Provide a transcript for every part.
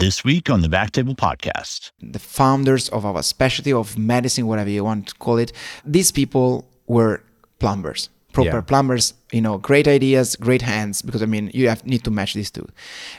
This week on the Back Table Podcast. The founders of our specialty of medicine, whatever you want to call it, these people were plumbers, proper Yeah. plumbers, you know, great ideas, great hands, because I mean, you have need to match these two.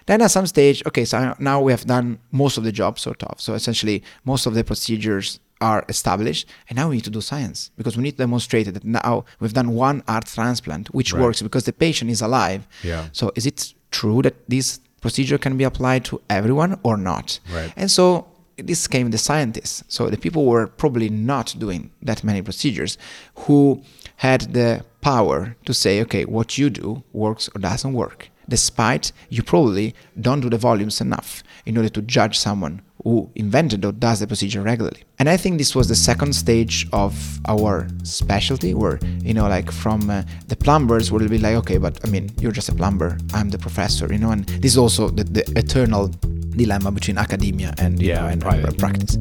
Then at some stage, okay, so now we have done most of the job, sort of. So essentially, most of the procedures are established, and now we need to do science because we need to demonstrate that now we've done one heart transplant, which Right. works because the patient is alive. Yeah. So is it true that this procedure can be applied to everyone or not? Right. And so this came the scientists. So the people were probably not doing that many procedures who had the power to say, okay, what you do works or doesn't work, despite you probably don't do the volumes enough in order to judge someone who invented or does the procedure regularly. And I think this was the second stage of our specialty where, you know, like from uh, the plumbers will be like, okay, but I mean, you're just a plumber, I'm the professor, you know, and this is also the, the eternal dilemma between academia and, you Yeah, know, and, and practice.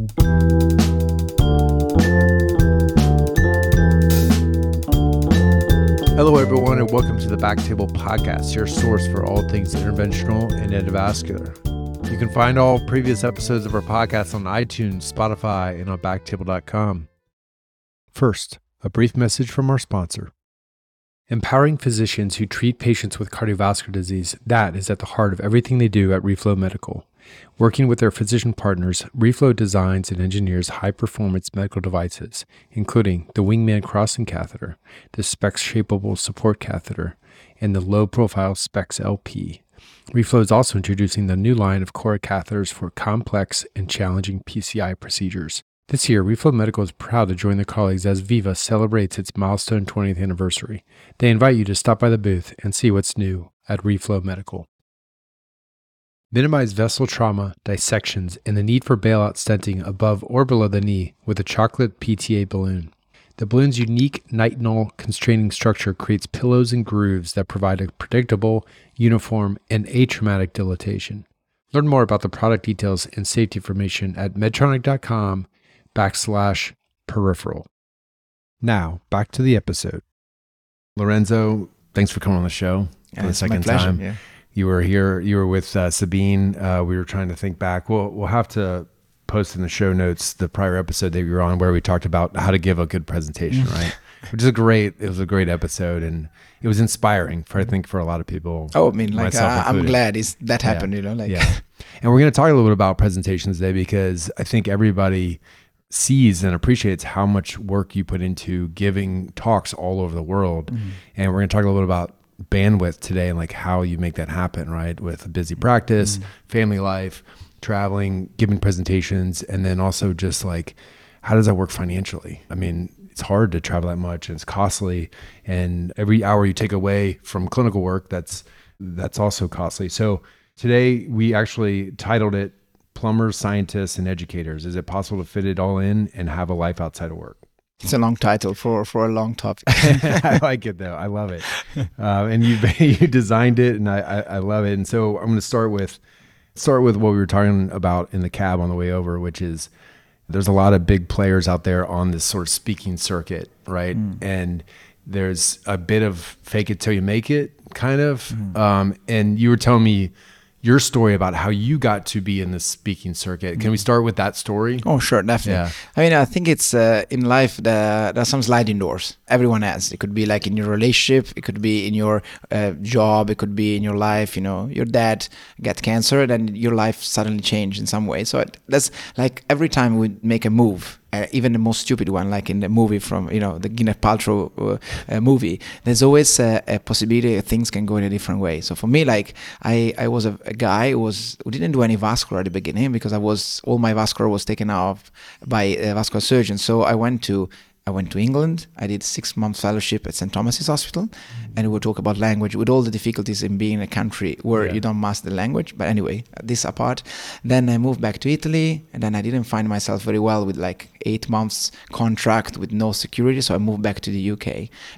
Hello, everyone, and welcome to the Backtable Podcast, your source for all things interventional and endovascular. You can find all previous episodes of our podcast on iTunes, Spotify, and on backtable.com. First, a brief message from our sponsor. Empowering physicians who treat patients with cardiovascular disease, that is at the heart of everything they do at Reflow Medical. Working with their physician partners, Reflow designs and engineers high performance medical devices, including the Wingman crossing catheter, the SPex shapeable support catheter, and the low profile SPex LP. Reflow is also introducing the new line of Cora catheters for complex and challenging PCI procedures. This year, Reflow Medical is proud to join their colleagues as Viva celebrates its milestone 20th anniversary. They invite you to stop by the booth and see what's new at Reflow Medical. Minimize vessel trauma, dissections, and the need for bailout stenting above or below the knee with a chocolate PTA balloon. The balloon's unique nitinol constraining structure creates pillows and grooves that provide a predictable, uniform, and atraumatic dilatation. Learn more about the product details and safety information at medtronic.com backslash peripheral. Now, back to the episode. Lorenzo, thanks for coming on the show for the second time. yeah. You were here. You were with uh, Sabeen. Uh, we were trying to think back. We'll we'll have to post in the show notes the prior episode that you were on where we talked about how to give a good presentation, right? Which is a great. It was a great episode, and it was inspiring for I think for a lot of people. Oh, I mean, like, uh, I'm glad it's, that happened, you know, like, yeah. And we're going to talk a little bit about presentations today because I think everybody sees and appreciates how much work you put into giving talks all over the world. Mm-hmm. And we're going to talk a little bit about bandwidth today and like how you make that happen, right? With a busy practice, Mm-hmm. family life, traveling, giving presentations, and then also just like how does that work financially? I mean, it's hard to travel that much and it's costly and every hour you take away from clinical work that's that's also costly. So today we actually titled it plumbers, scientists and educators. Is it possible to fit it all in and have a life outside of work? It's a long title for, for a long topic. I like it though. I love it. Uh, and you you designed it, and I, I I love it. And so I'm going to start with start with what we were talking about in the cab on the way over, which is there's a lot of big players out there on this sort of speaking circuit, right? And there's a bit of fake it till you make it, kind of. Um, and you were telling me your story about how you got to be in the speaking circuit. Can we start with that story? Oh, sure, definitely. Yeah. I mean, I think it's uh, in life the, there are some sliding doors. Everyone has. It could be like in your relationship. It could be in your uh, job. It could be in your life. You know, your dad get cancer, then your life suddenly changed in some way. So it, that's like every time we make a move, uh, even the most stupid one, like in the movie from you know the Gwyneth Paltrow uh, uh, movie, there's always a, a possibility that things can go in a different way. So for me, like I, I was a, a guy who was who didn't do any vascular at the beginning because I was all my vascular was taken off by a vascular surgeon. So I went to I went to England. I did six month fellowship at St Thomas's Hospital, and we will talk about language with all the difficulties in being in a country where Yeah. you don't master the language. But anyway, this apart. Then I moved back to Italy, and then I didn't find myself very well with like eight months contract with no security. So I moved back to the UK,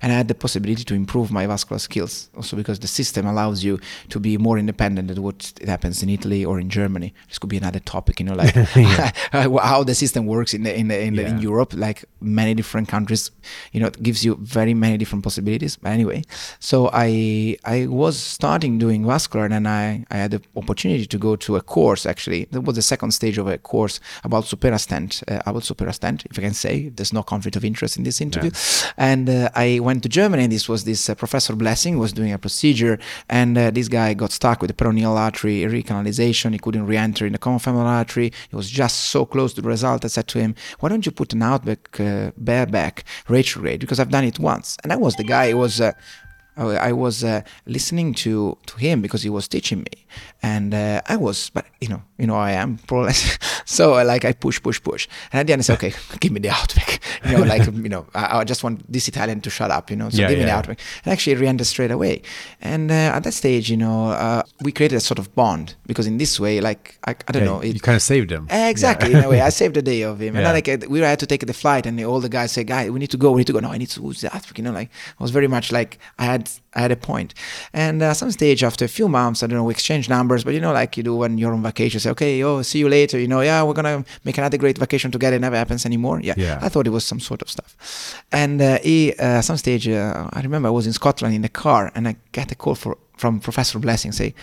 and I had the possibility to improve my vascular skills. Also because the system allows you to be more independent than what it happens in Italy or in Germany. This could be another topic, you know, like how the system works in the, in the, in, the, in Europe, like many different different countries. You know, it gives you very many different possibilities. But anyway, so I I was starting doing vascular, and I I had the opportunity to go to a course. Actually, that was the second stage of a course about Supera stent, uh, about Supera stent, if I can say. There's no conflict of interest in this interview. And uh, I went to Germany, and this was this uh, Professor Blessing was doing a procedure, and uh, this guy got stuck with the peroneal artery recanalization. He couldn't re-enter in the common femoral artery. He was just so close to the result. I said to him, "Why don't you put an outback uh, bareback retrograde? Because I've done it once." And I was the guy who was. Uh, I was uh, listening to to him because he was teaching me, and uh, I was, but you know, you know, I am pro. so uh, like I push, push, push, and at the end I said, okay, give me the outback. You know, like you know, I, I, just want this Italian to shut up. You know, so Yeah, give me the outback. And actually, it re-entered straight away. And uh, at that stage, you know, uh, we created a sort of bond because in this way, like I, I don't Yeah, know, you it, kind of saved him. Exactly. Yeah. In a way, I saved the day of him. And Yeah. then like we had to take the flight, and all the guys say, "Guy, we need to go. We need to go." No, I need to. Who's that? You know, like I was very much like I had I had a point. And uh, some stage after a few months, I don't know, we exchange numbers, but you know, like you do when you're on vacation, say, "Okay, oh, see you later." You know, yeah, we're gonna make another great vacation together. It never happens anymore. Yeah. Yeah. I thought it was some sort of stuff. And uh, he, uh, some stage, uh, I remember I was in Scotland in the car, and I get a call for from Professor Blessing, say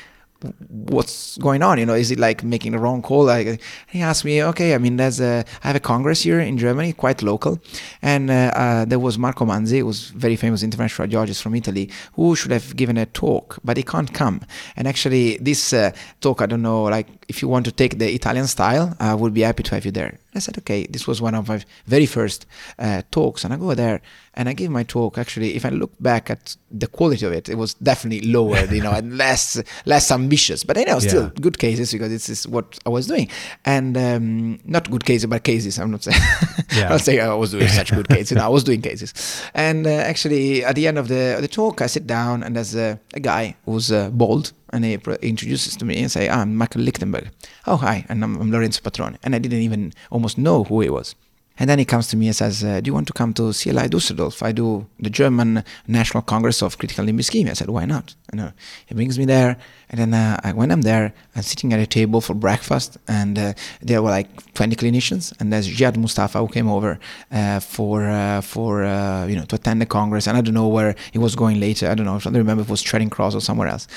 what's going on you know? Is it like making the wrong call? Like he asked me okay i mean there's a i have a congress here in germany quite local and uh, uh, there was marco manzi who was very famous interventional radiologist from italy who should have given a talk but he can't come. And actually this uh, talk i don't know like if you want to take the italian style i would be happy to have you there i said okay this was one of my very first uh, talks and i go there and I give my talk. Actually, if I look back at the quality of it, it was definitely lower, you know, and less less ambitious. But I know still Yeah. good cases because this is what I was doing, and um, not good cases, but cases. I'm not saying Yeah. I'm not saying I was doing such good cases. I was doing cases, and uh, actually at the end of the of the talk, I sit down and there's a, a guy who's uh, bald. And he introduces to me and say, "I'm Michael Lichtenberg." Oh, hi, and I'm, I'm Lorenzo Patrone. And I didn't even almost know who he was. And then he comes to me and says, uh, Do you want to come to CLI Dusseldorf? I do the German National Congress of Critical Limb Ischemia. I said, Why not? And uh, he brings me there. And then uh, I, when I'm there, I'm sitting at a table for breakfast, and uh, there were like 20 clinicians. And there's Jihad Mustapha who came over uh, for, uh, for you know, to attend the Congress. And I don't know where he was going later. I don't know. If I don't remember if it was Charing Cross or somewhere else.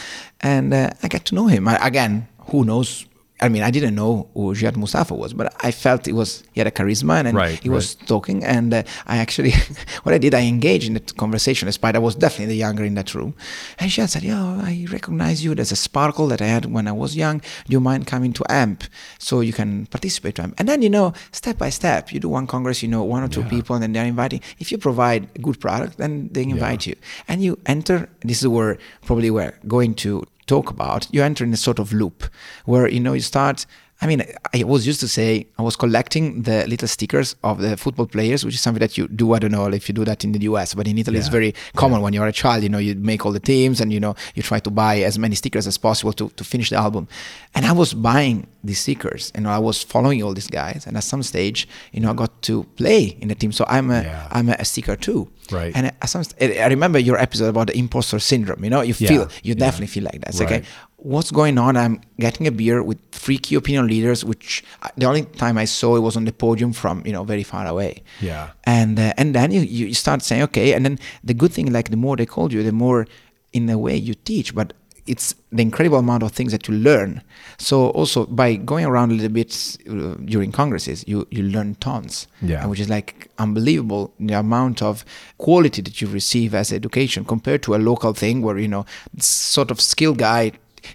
And I got to know him. I, again, who knows I mean, I didn't know who Jihad Mustapha was, but I felt it was he had a charisma and, Right, he was talking. And uh, I actually, what I did, I engaged in the conversation, despite I was definitely the younger in that room. And Jihad said, "Yeah, I recognize you. There's a sparkle that I had when I was young. Do you mind coming to AMP so you can participate to AMP?" And then you know, step by step, you do one congress, you know, one or two people, and then they're inviting. If you provide a good product, then they invite you, and you enter. This is where probably we're going to talk about, you enter in a sort of loop where you know you start. I mean, I was used to say I was collecting the little stickers of the football players, which is something that you do. I don't know if you do that in the US, but in Italy it's very common when you're a child. You know, you make all the teams and you know you try to buy as many stickers as possible to, to finish the album. And I was buying these stickers, and I was following all these guys. And at some stage, you know, I got to play in the team. So I'm a Yeah. am a, sticker too. Right. And at some, st- I remember your episode about the imposter syndrome. You know, you Yeah. feel you Yeah. definitely feel like that. It's Right. okay. What's going on? I'm getting a beer with three key opinion leaders, which the only time I saw it was on the podium from you know very far away. Yeah. And uh, and then you you start saying okay, and then the good thing like the more they call you, the more in a way you teach, but it's the incredible amount of things that you learn. So also by going around a little bit uh, during congresses, you you learn tons. Yeah. Which is like unbelievable the amount of quality that you receive as education compared to a local thing where you know sort of skill guy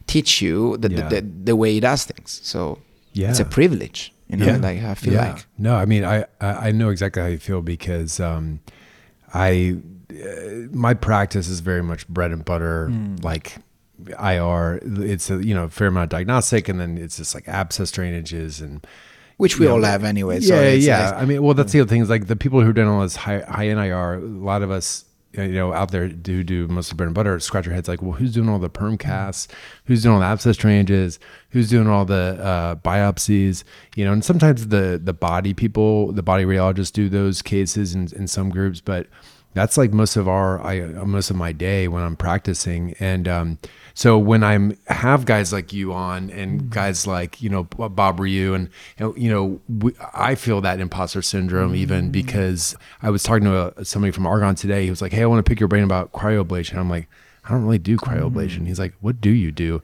teach you the, Yeah. the, the, the way he does things. So yeah. it's a privilege, you know, like I feel yeah. like. No, I mean, I, I know exactly how you feel because um, I uh, my practice is very much bread and butter, Hmm. like IR. It's a you know fair amount of diagnostic, and then it's just like abscess drainages and Which we you all know, have anyway. So yeah, yeah. like- I mean, well, that's the other thing is like the people who are doing all this high high NIR. A lot of us, you know, out there do do most of bread and butter. Scratch your heads like, well, who's doing all the perm caths? Who's doing all the abscess drainages? Who's doing all the uh, biopsies? You know, and sometimes the the body people, the body radiologists do those cases in in some groups, but that's like most of our I uh, most of my day when I'm practicing. And um so when I'm have guys like you on and guys like you know Bob Ryu and you know we, I feel that imposter syndrome even because I was talking to a, somebody from Argon today. He was like hey I want to pick your brain about cryoablation. I'm like I don't really do cryoablation. Mm. He's like, "What do you do?"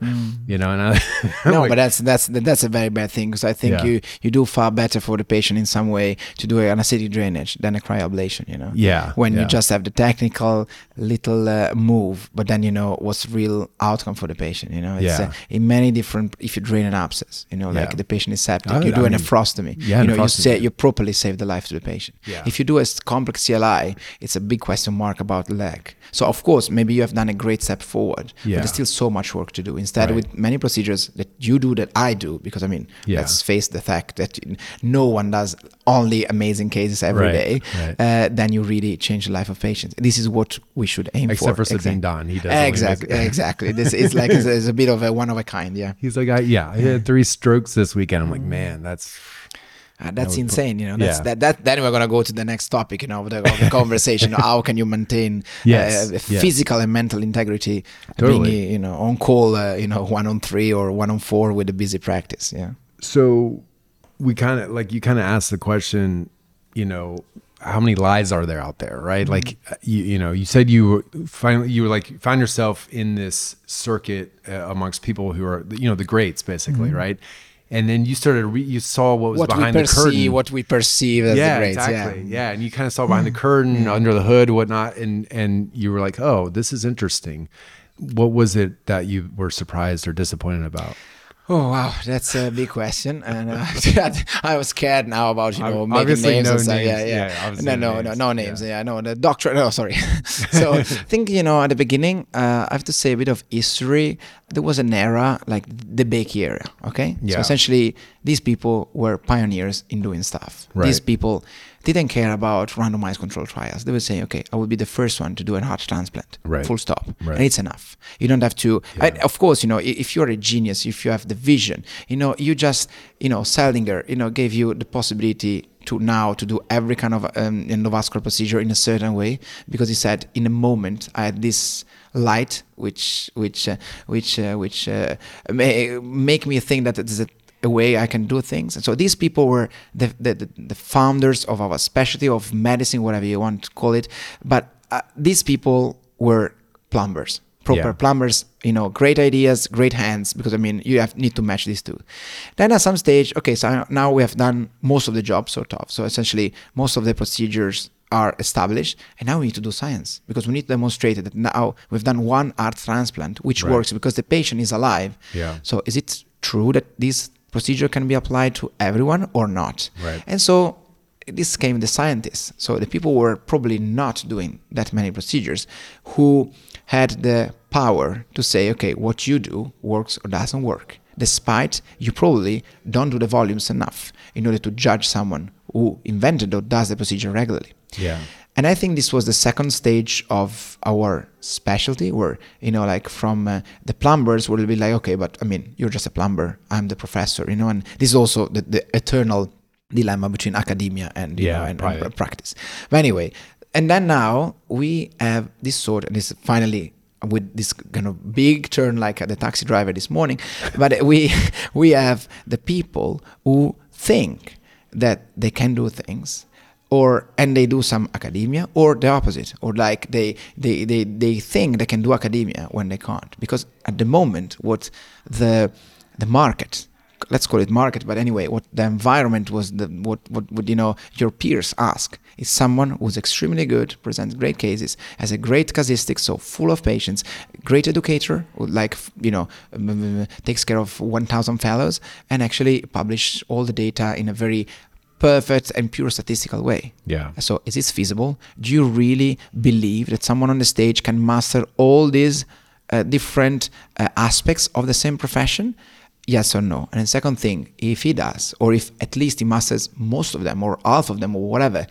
You know, and I, no, like, but that's that's that's a very bad thing because I think Yeah. you you do far better for the patient in some way to do an ascitic drainage than a cryoablation. You know. Yeah, When yeah. you just have the technical little uh, move, but then you know what's real outcome for the patient. You know, it's Yeah. uh, in many different. If you drain an abscess, you know, like Yeah. the patient is septic, Oh, you do I a mean, nephrostomy. yeah, you know, you nephrostomy. say you properly save the life to the patient. Yeah. If you do a complex CLI, it's a big question mark about the leg. So of course, maybe you have done a great step forward, but there's still so much work to do. Instead, Right. with many procedures that you do that I do, because I mean, Yeah. let's face the fact that no one does only amazing cases every Right, day. right. Uh, then you really change the life of patients. This is what we should aim Except for. Except for Sabeen Exact- Don, he does Exactly, exactly. This is like it's, it's a bit of a one of a kind. Yeah. he's like, I, "Yeah, I had three strokes this weekend." I'm like, "Man, that's Uh, that's put- insane, you know. That's, Yeah. that, that then we're gonna go to the next topic, you know, of the, of the conversation. How can you maintain Yes, uh, yes. physical and mental integrity, Totally. being, you know, on call, uh, you know, one on three or one on four with a busy practice? Yeah. so." We kind of like you kind of asked the question, you know, how many lies are there out there, right? Mm-hmm. Like uh, you, you know, you said you were finally you were like find yourself in this circuit uh, amongst people who are you know the greats basically, right? And then you started re- you saw what was. What we behind the perceive, curtain. what we perceive as yeah, the greats. exactly. Yeah. Yeah. and you kind of saw behind the curtain, under the hood, whatnot, and and you were like, "Oh, this is interesting." What was it that you were surprised or disappointed about? Oh wow, that's a big question, and uh, I was scared now about you know making names no and stuff. Yeah, names. yeah. Yeah, no, no no, no, names. no names. Yeah, no, the doctor. No, sorry. so I think you know at the beginning, uh, I have to say a bit of history. There was an era like the Bakey era. Okay, so Yeah. essentially these people were pioneers in doing stuff. Right. These people didn't care about randomized control trials. They would say, okay, I will be the first one to do a heart transplant. Right. Full stop. Right. And it's enough. You don't have to. Yeah. I- of course, you know, if you're a genius, if you have the vision, you know, you just, you know, Seldinger, you know, gave you the possibility to now to do every kind of um, endovascular procedure in a certain way because he said, in a moment, I had this light which which uh, which uh, which uh, may make me think that there's a a way I can do things. And so these people were the, the, the, founders of our specialty of medicine, whatever you want to call it. But uh, these people were plumbers, proper Yeah. plumbers, you know, great ideas, great hands, because I mean, you have need to match these two. Then at some stage, okay, so now we have done most of the job, sort of. So essentially, most of the procedures are established, and now we need to do science because we need to demonstrate that now we've done one heart transplant, which Right. works because the patient is alive. Yeah. So is it true that this procedure can be applied to everyone or not? Right. And so this came the scientists. So the people were probably not doing that many procedures who had the power to say, okay, what you do works or doesn't work. Despite you probably don't do the volumes enough in order to judge someone who invented or does the procedure regularly. Yeah. And I think this was the second stage of our specialty, where you know, like from uh, the plumbers will be like, okay, but I mean, you're just a plumber. I'm the professor, you know. And this is also the, the eternal dilemma between academia and you Yeah, know and, and practice. But anyway, and then now we have this sort, and this finally with this kind of big turn like the taxi driver this morning but we we have the people who think that they can do things or and they do some academia or the opposite or like they they they, they think they can do academia when they can't. Because at the moment what the the market let's call it market but anyway what the environment was the what what would you know your peers ask is someone who's extremely good presents great cases has a great casuistics so full of patients great educator like you know takes care of 1000 fellows and actually publish all the data in a very perfect and pure statistical way. Yeah. so is this feasible? Do you really believe that someone on the stage can master all these uh, different uh, aspects of the same profession? Yes or no? And the second thing if he does or if at least he masters most of them or half of them or whatever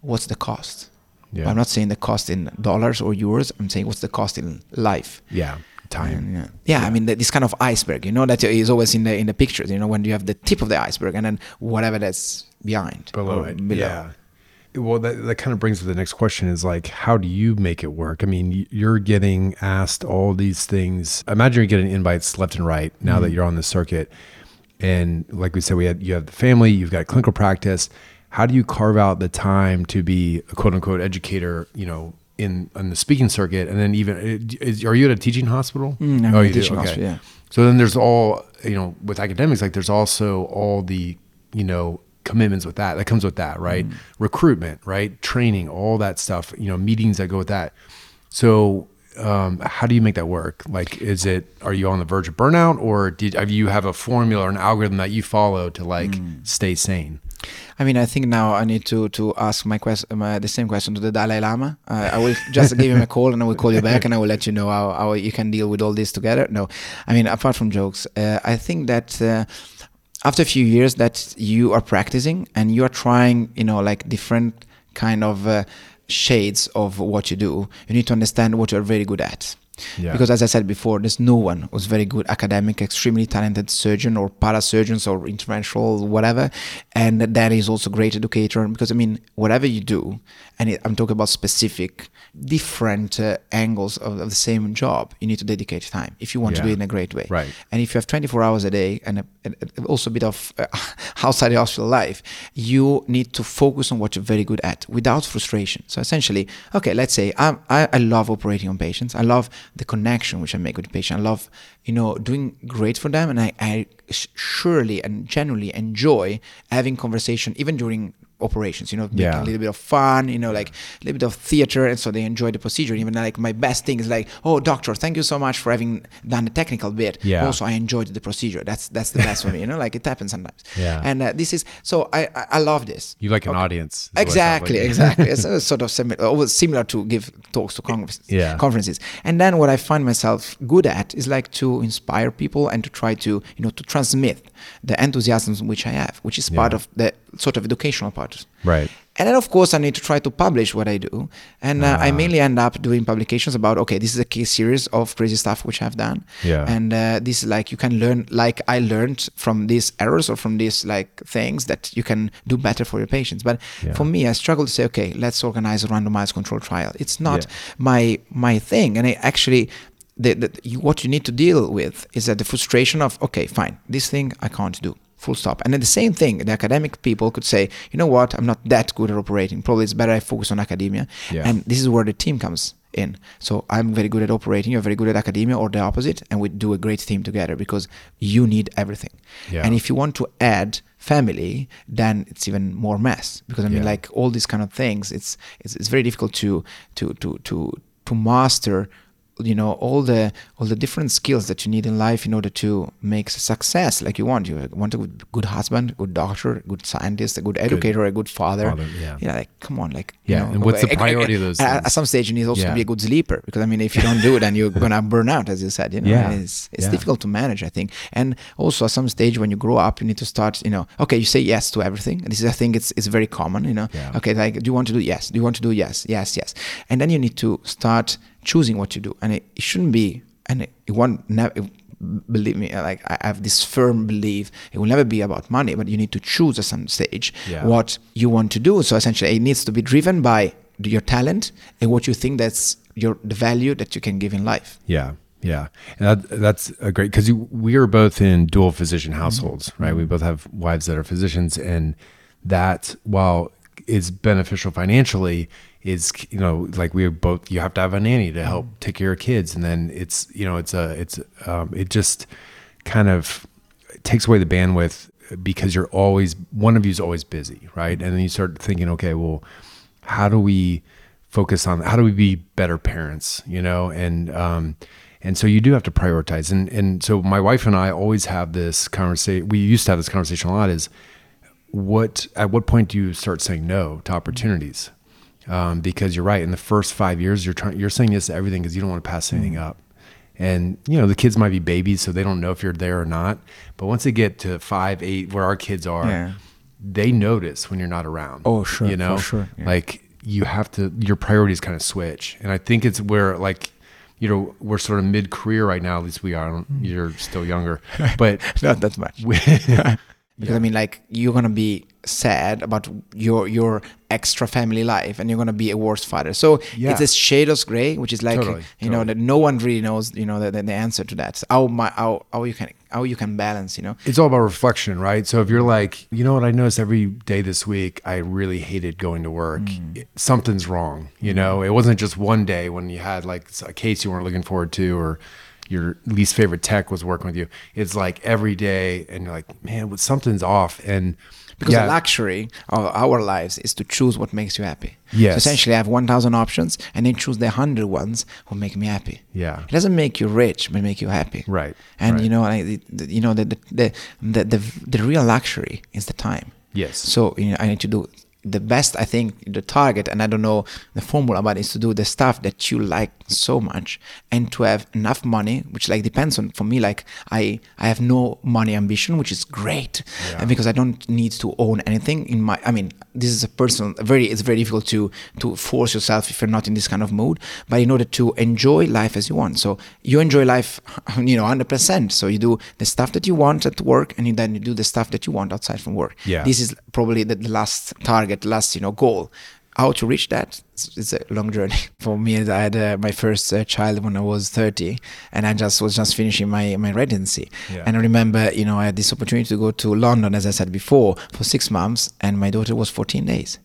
what's the cost? Yeah. i'm not saying the cost in dollars or euros. I'm saying what's the cost in life? Yeah. Time. yeah. yeah, I mean this kind of iceberg, you know, that is always in the in the pictures. You know, when you have the tip of the iceberg and then whatever that's behind below it. below. Yeah. Well, that, that kind of brings to the next question is like, how do you make it work? I mean, you're getting asked all these things. Imagine you're getting invites left and right now that mm-hmm. you're on the circuit. And like we said, we had, you have the family, you've got clinical practice. How do you carve out the time to be a quote unquote educator, you know, in, on the speaking circuit? And then even, is, are you at a teaching hospital? Mm, I'm oh, you do? teaching Okay. hospital, yeah. So then there's all, you know, with academics, like there's also all the, you know, commitments with that. That comes with that, right? Mm. Recruitment, right? Training, all that stuff, you know, meetings that go with that. So, um, how do you make that work? Like, is it, are you on the verge of burnout or did have you have a formula or an algorithm that you follow to like Mm. stay sane? I mean, I think now I need to to ask my question, my, the same question to the Dalai Lama. Uh, I will just give him a call and I will call you back and I will let you know how, how you can deal with all this together. No, I mean, apart from jokes, uh, I think that uh, after a few years that you are practicing and you are trying, you know, like different kind of uh, shades of what you do, you need to understand what you're very good at. Yeah. Because as I said before, there's no one who's very good academic, extremely talented surgeon or parasurgeons or interventional whatever, and that is also great educator. Because I mean, whatever you do, and it, I'm talking about specific, different uh, angles of, of the same job, you need to dedicate time if you want to do it in a great way. Right. And if you have 24 hours a day and, a, and also a bit of uh, outside the hospital life, you need to focus on what you're very good at without frustration. So essentially, okay, let's say I'm, I, I love operating on patients. I love the connection which I make with the patient. I love, you know, doing great for them. And I, I surely and genuinely enjoy having conversation even during operations, you know, making Yeah. a little bit of fun, you know, like a little bit of theater. And so they enjoy the procedure. Even like my best thing is like, oh, doctor, thank you so much for having done the technical bit. Yeah. Also, I enjoyed the procedure. That's that's the best for me, you know, like it happens sometimes. Yeah. And uh, this is, so I, I, I love this. You like an Okay. audience. it sounds Exactly, like. exactly. It's uh, sort of similar, always similar to give talks to conferences. Yeah. conferences. And then what I find myself good at is like to inspire people and to try to, you know, to transmit the enthusiasm which I have, which is part Yeah. of the sort of educational part. Right. And then, of course, I need to try to publish what I do. And uh, I Ah. mainly end up doing publications about, okay, this is a case series of crazy stuff which I've done. Yeah. And uh, this is like, you can learn, like I learned from these errors or from these like things that you can do better for your patients. But Yeah. for me, I struggle to say, okay, let's organize a randomized control trial. It's not Yeah. my my thing. And I actually, the, the, you, what you need to deal with is that the frustration of, okay, fine, this thing I can't do. Full stop. And then the same thing, the academic people could say, you know what, I'm not that good at operating. Probably it's better I focus on academia. Yeah. And this is where the team comes in. So I'm very good at operating, you're very good at academia, or the opposite, and we do a great team together because you need everything. Yeah. And if you want to add family, then it's even more mess. Because I mean, Yeah. like all these kind of things, it's it's, it's very difficult to to to to to master you know all the all the different skills that you need in life in order to make success. Like you want you want a good, good husband good doctor good scientist a good educator a good father, Father, yeah. yeah like come on like Yeah, you know, and what's the priority of those at, at some stage you need also Yeah. to be a good sleeper because i mean if you don't do it then you're gonna burn out as you said you know Yeah. it's it's Yeah. difficult to manage i think. And also at some stage when you grow up you need to start you know okay you say yes to everything. This is i think it's it's very common you know. Okay like do you want to do yes? Do you want to do yes? Yes yes. And then you need to start choosing what you do. And it, it shouldn't be and it, it won't never believe me like i have this firm belief it will never be about money but you need to choose at some stage Yeah. what you want to do. So essentially it needs to be driven by your talent and what you think that's your the value that you can give in life. Yeah, yeah, and that, that's a great because we are both in dual physician households, mm-hmm. right? We both have wives that are physicians, and that while is beneficial financially, is you know like we both you have to have a nanny to help take care of kids, and then it's you know it's a it's um, it just kind of takes away the bandwidth because you're always one of you is always busy, right? And then you start thinking, okay, well, how do we focus on how do we be better parents, you know? And um and so you do have to prioritize. And and so my wife and I always have this conversation. We used to have this conversation a lot. Is what at what point do you start saying no to opportunities? Um, because you're right. In the first five years, you're trying you're saying yes to everything because you don't want to pass anything up. And you know the kids might be babies, so they don't know if you're there or not. But once they get to five, eight, where our kids are, Yeah. they notice when you're not around. Oh, sure, you know, sure, yeah. like you have to your priorities kind of switch, and I think it's where like you know we're sort of mid career right now. At least we are. Mm. You're still younger, but not that much because I mean, like you're gonna be sad about your your extra family life, and you're gonna be a worse father. So Yeah. it's a shade of gray, which is like Totally, you know that no one really knows you know the, the, the answer to that. How my how, how you can how you can balance, you know. it's all about reflection, right? So if you're like, you know what, I noticed every day this week, I really hated going to work. Mm. It- something's wrong. You know, it wasn't just one day when you had like a case you weren't looking forward to, or your least favorite tech was working with you. It's like every day, and you're like, man, something's off. And Because yeah, the luxury of our lives is to choose what makes you happy. Yes. So essentially, I have 1,000 options and then choose the 100 ones who make me happy. Yeah. It doesn't make you rich, but make you happy. Right, And right. you know, like, the, the, you know, the, the, the, the, the, the real luxury is the time. Yes. So you know, I need to do the best. I think the target, and I don't know the formula, but is to do the stuff that you like so much, and to have enough money, which like depends on. For me, like I I have no money ambition, which is great, and because I don't need to own anything in my. I mean, this is a personal. Very, it's very difficult to to force yourself if you're not in this kind of mood. But in order to enjoy life as you want, so you enjoy life, you know, hundred percent. So you do the stuff that you want at work, and then you do the stuff that you want outside from work. Yeah. This is probably the, the last target, last you know goal. How to reach that? It's, it's a long journey for me. As I had uh, my first uh, child when I was 30, and I just was just finishing my my residency. Yeah. And I remember, you know, I had this opportunity to go to London, as I said before, for six months, and my daughter was 14 days.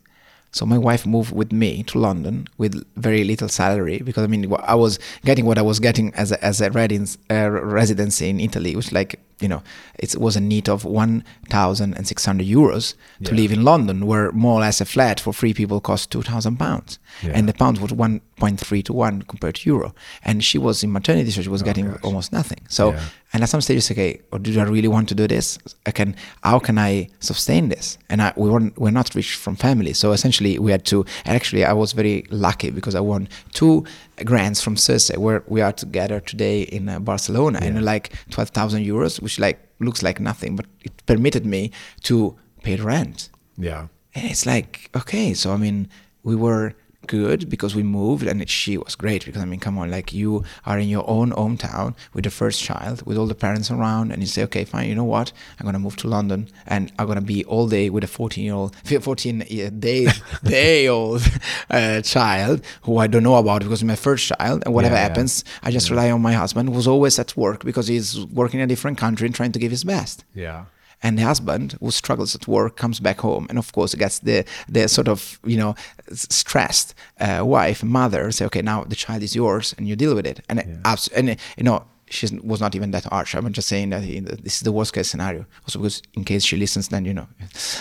So my wife moved with me to London with very little salary because I mean I was getting what I was getting as a, as a residence, uh, residency in Italy, which like you know it was a need of one thousand and six hundred euros to Yeah. live in London, where more or less a flat for three people cost two thousand pounds, Yeah. and the pound was one point three to one compared to euro. And she was in maternity, so she was oh, getting Oh, gosh. almost nothing. So Yeah. and at some stage, it's okay, or do I really want to do this? I can. How can I sustain this? And I, we weren't. We're not rich from family, so essentially we had to. Actually, I was very lucky because I won two grants from CIRSE, where we are together today in uh, Barcelona, and like twelve thousand euros, which like looks like nothing, but it permitted me to pay the rent. yeah. And it's like, okay, so I mean, we were good because we moved and she was great because I mean, come on, like you are in your own hometown with the first child, with all the parents around, and you say, okay, fine, you know what? I'm gonna move to London and I'm gonna be all day with a 14 year old, 14 year- day day old uh, child who I don't know about because my first child, and whatever Yeah, yeah. happens, I just rely on my husband who's always at work because he's working in a different country and trying to give his best Yeah. And the husband who struggles at work comes back home and of course gets the the sort of you know stressed uh, wife mother say okay now the child is yours and you deal with it. And it abs- and uh, you know she was not even that harsh. I'm just saying that this is the worst case scenario. Also because in case she listens then you know.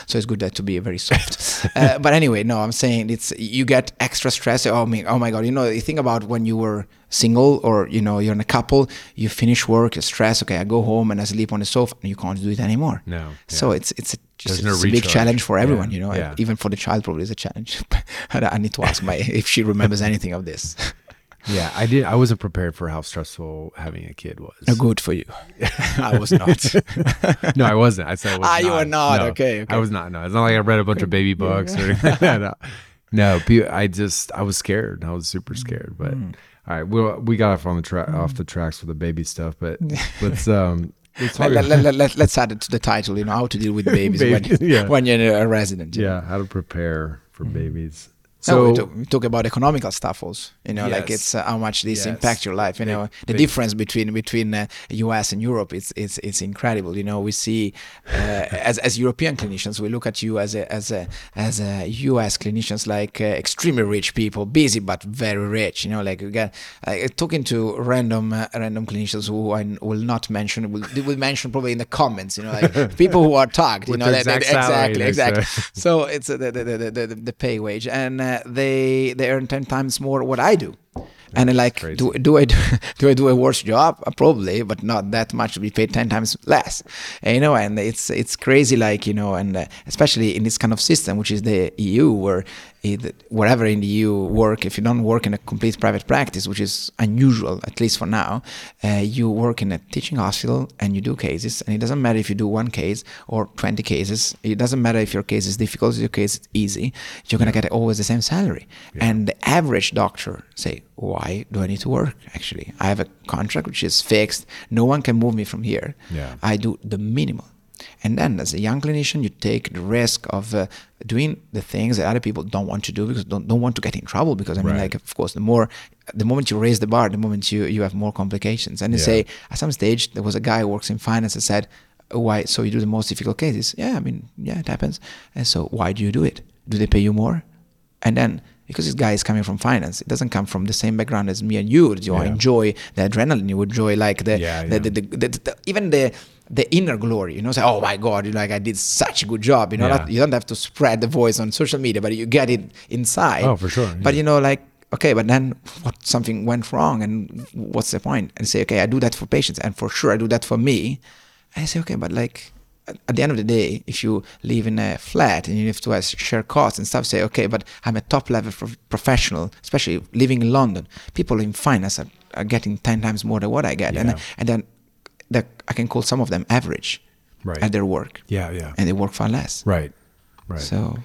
So it's good that to be very soft. Uh, but anyway no i'm saying it's you get extra stress. Oh my, oh my god. You know you think about when you were single or you know you're in a couple you finish work you're stressed. Okay i go home and i sleep on the sofa and you can't do it anymore. No, so it's it's a, just, no it's a big challenge for everyone Yeah, you know yeah. even for the child probably is a challenge. I need to ask my if she remembers anything of this Yeah. I did. I wasn't prepared for how stressful having a kid was. Uh, good for you i was not no, I wasn't. I said I was Ah, not. you were not. No, Okay, okay. I was not. No, it's not like I read a bunch of baby books or anything like that. No, no I just I was scared. I was super scared. But Mm. all right, we we got off on the track off the tracks with the baby stuff. But let's um let's let, let, let, let, let's add it to the title you know how to deal with babies Babies, when, yeah. when you're a resident you know. yeah, how to prepare for babies. So So we, talk, we talk about economical stuff also. You know, like it's uh, how much this Yes. impacts your life. You Big- know, the big- difference between between uh, U.S. and Europe it's it's it's incredible. You know, we see uh, as as European clinicians, we look at you as a as a as a U.S. clinicians like uh, extremely rich people, busy but very rich. You know, like get uh, talking to random uh, random clinicians who I will not mention. Will they will mention probably in the comments. You know, like people who are tagged. You know, that- that- exact salary exactly, exactly. so it's uh, the, the, the, the, the, the pay wage and uh, they they earn 10 times more what i do. And like crazy. do, do i do, do i do a worse job? Uh, probably but not that much. To be paid 10 times less. And, you know and it's it's crazy like you know and uh, especially in this kind of system which is the eu where it, wherever in the eu work if you don't work in a complete private practice which is unusual at least for now uh, you work in a teaching hospital and you do cases and it doesn't matter if you do one case or 20 cases. It doesn't matter if your case is difficult your case is easy you're going to get always the same salary. And the average doctor say why do i need to work actually? I have a contract which is fixed. No one can move me from here. Yeah. i do the minimal And then, as a young clinician, you take the risk of uh, doing the things that other people don't want to do because don't don't want to get in trouble. Because I mean, Right. like, of course, the more, the moment you raise the bar, the moment you you have more complications. And they Yeah. say at some stage there was a guy who works in finance that said, "Oh, "Why? So you do the most difficult cases? Yeah, I mean, yeah, it happens. And so why do you do it? Do they pay you more? And then because this guy is coming from finance, it doesn't come from the same background as me and you. You Yeah. enjoy the adrenaline, you enjoy like the, Yeah, the, yeah. the, the, the, the- even the the inner glory. You know, say, oh my god, you know, like I did such a good job. You know, Yeah. not, you don't have to spread the voice on social media, but you get it inside. Oh, for sure, But you know, like okay, but then what something went wrong, and what's the point? And say, okay, I do that for patients, and for sure I do that for me. And I say, okay, but like at the end of the day, if you live in a flat and you have to uh, share costs and stuff, say, okay, but I'm a top level prof- professional, especially living in London. People in finance are, are getting ten times more than what I get, Yeah. and and then that I can call some of them average Right. at their work, Yeah, yeah. and they work far less. Right. Right. So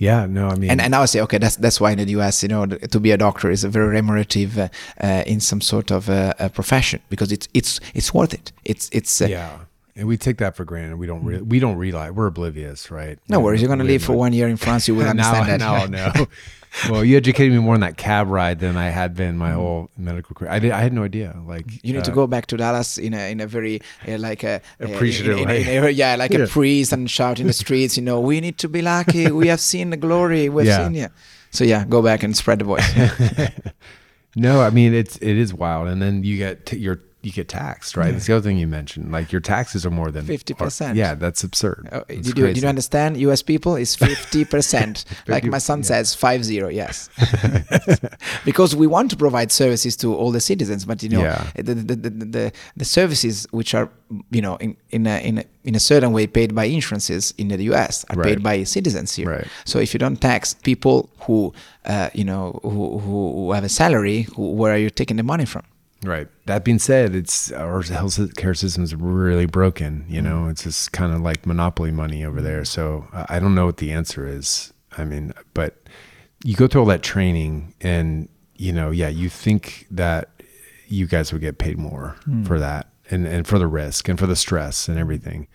yeah, no, I mean, and and I would say, okay, that's that's why in the U.S., you know, to be a doctor is a very remunerative uh, uh, in some sort of uh, a profession because it's it's it's worth it. It's it's uh, yeah. And we take that for granted. We don't really, we don't realize we're oblivious, right? no worries. You're gonna We live for one year in France, you will no, understand that. no, no. well, you educated me more on that cab ride than I had been my whole medical career. I did. I had no idea. Like You need to uh, go back to Dallas in a in a very uh, like a uh, Appreciative in, in, way. in a- yeah, like Yeah. a priest and shout in the streets. You know, we need to be lucky. We have seen the glory. We've Yeah. seen you. So yeah, go back and spread the voice. No, I mean it's it is wild, and then you get t- your you get taxed, right? That's the other thing you mentioned. Like your taxes are more than 50%. Yeah, that's absurd. Oh, It's did you, did you understand? U.S. people is fifty percent. like my son says, five zero. Yes, because we want to provide services to all the citizens, but you know Yeah. the, the, the, the, the services which are you know in in a, in a, in a certain way paid by insurances in the U.S. are Right. paid by citizens here. Right. So if you don't tax people who uh, you know who, who who have a salary, who, where are you taking the money from? Right. That being said, it's our health care system is really broken. You know, Mm. it's just kind of like monopoly money over there. So I don't know what the answer is. I mean, but you go through all that training, and you know, yeah, you think that you guys would get paid more Hmm. for that, and and for the risk and for the stress and everything.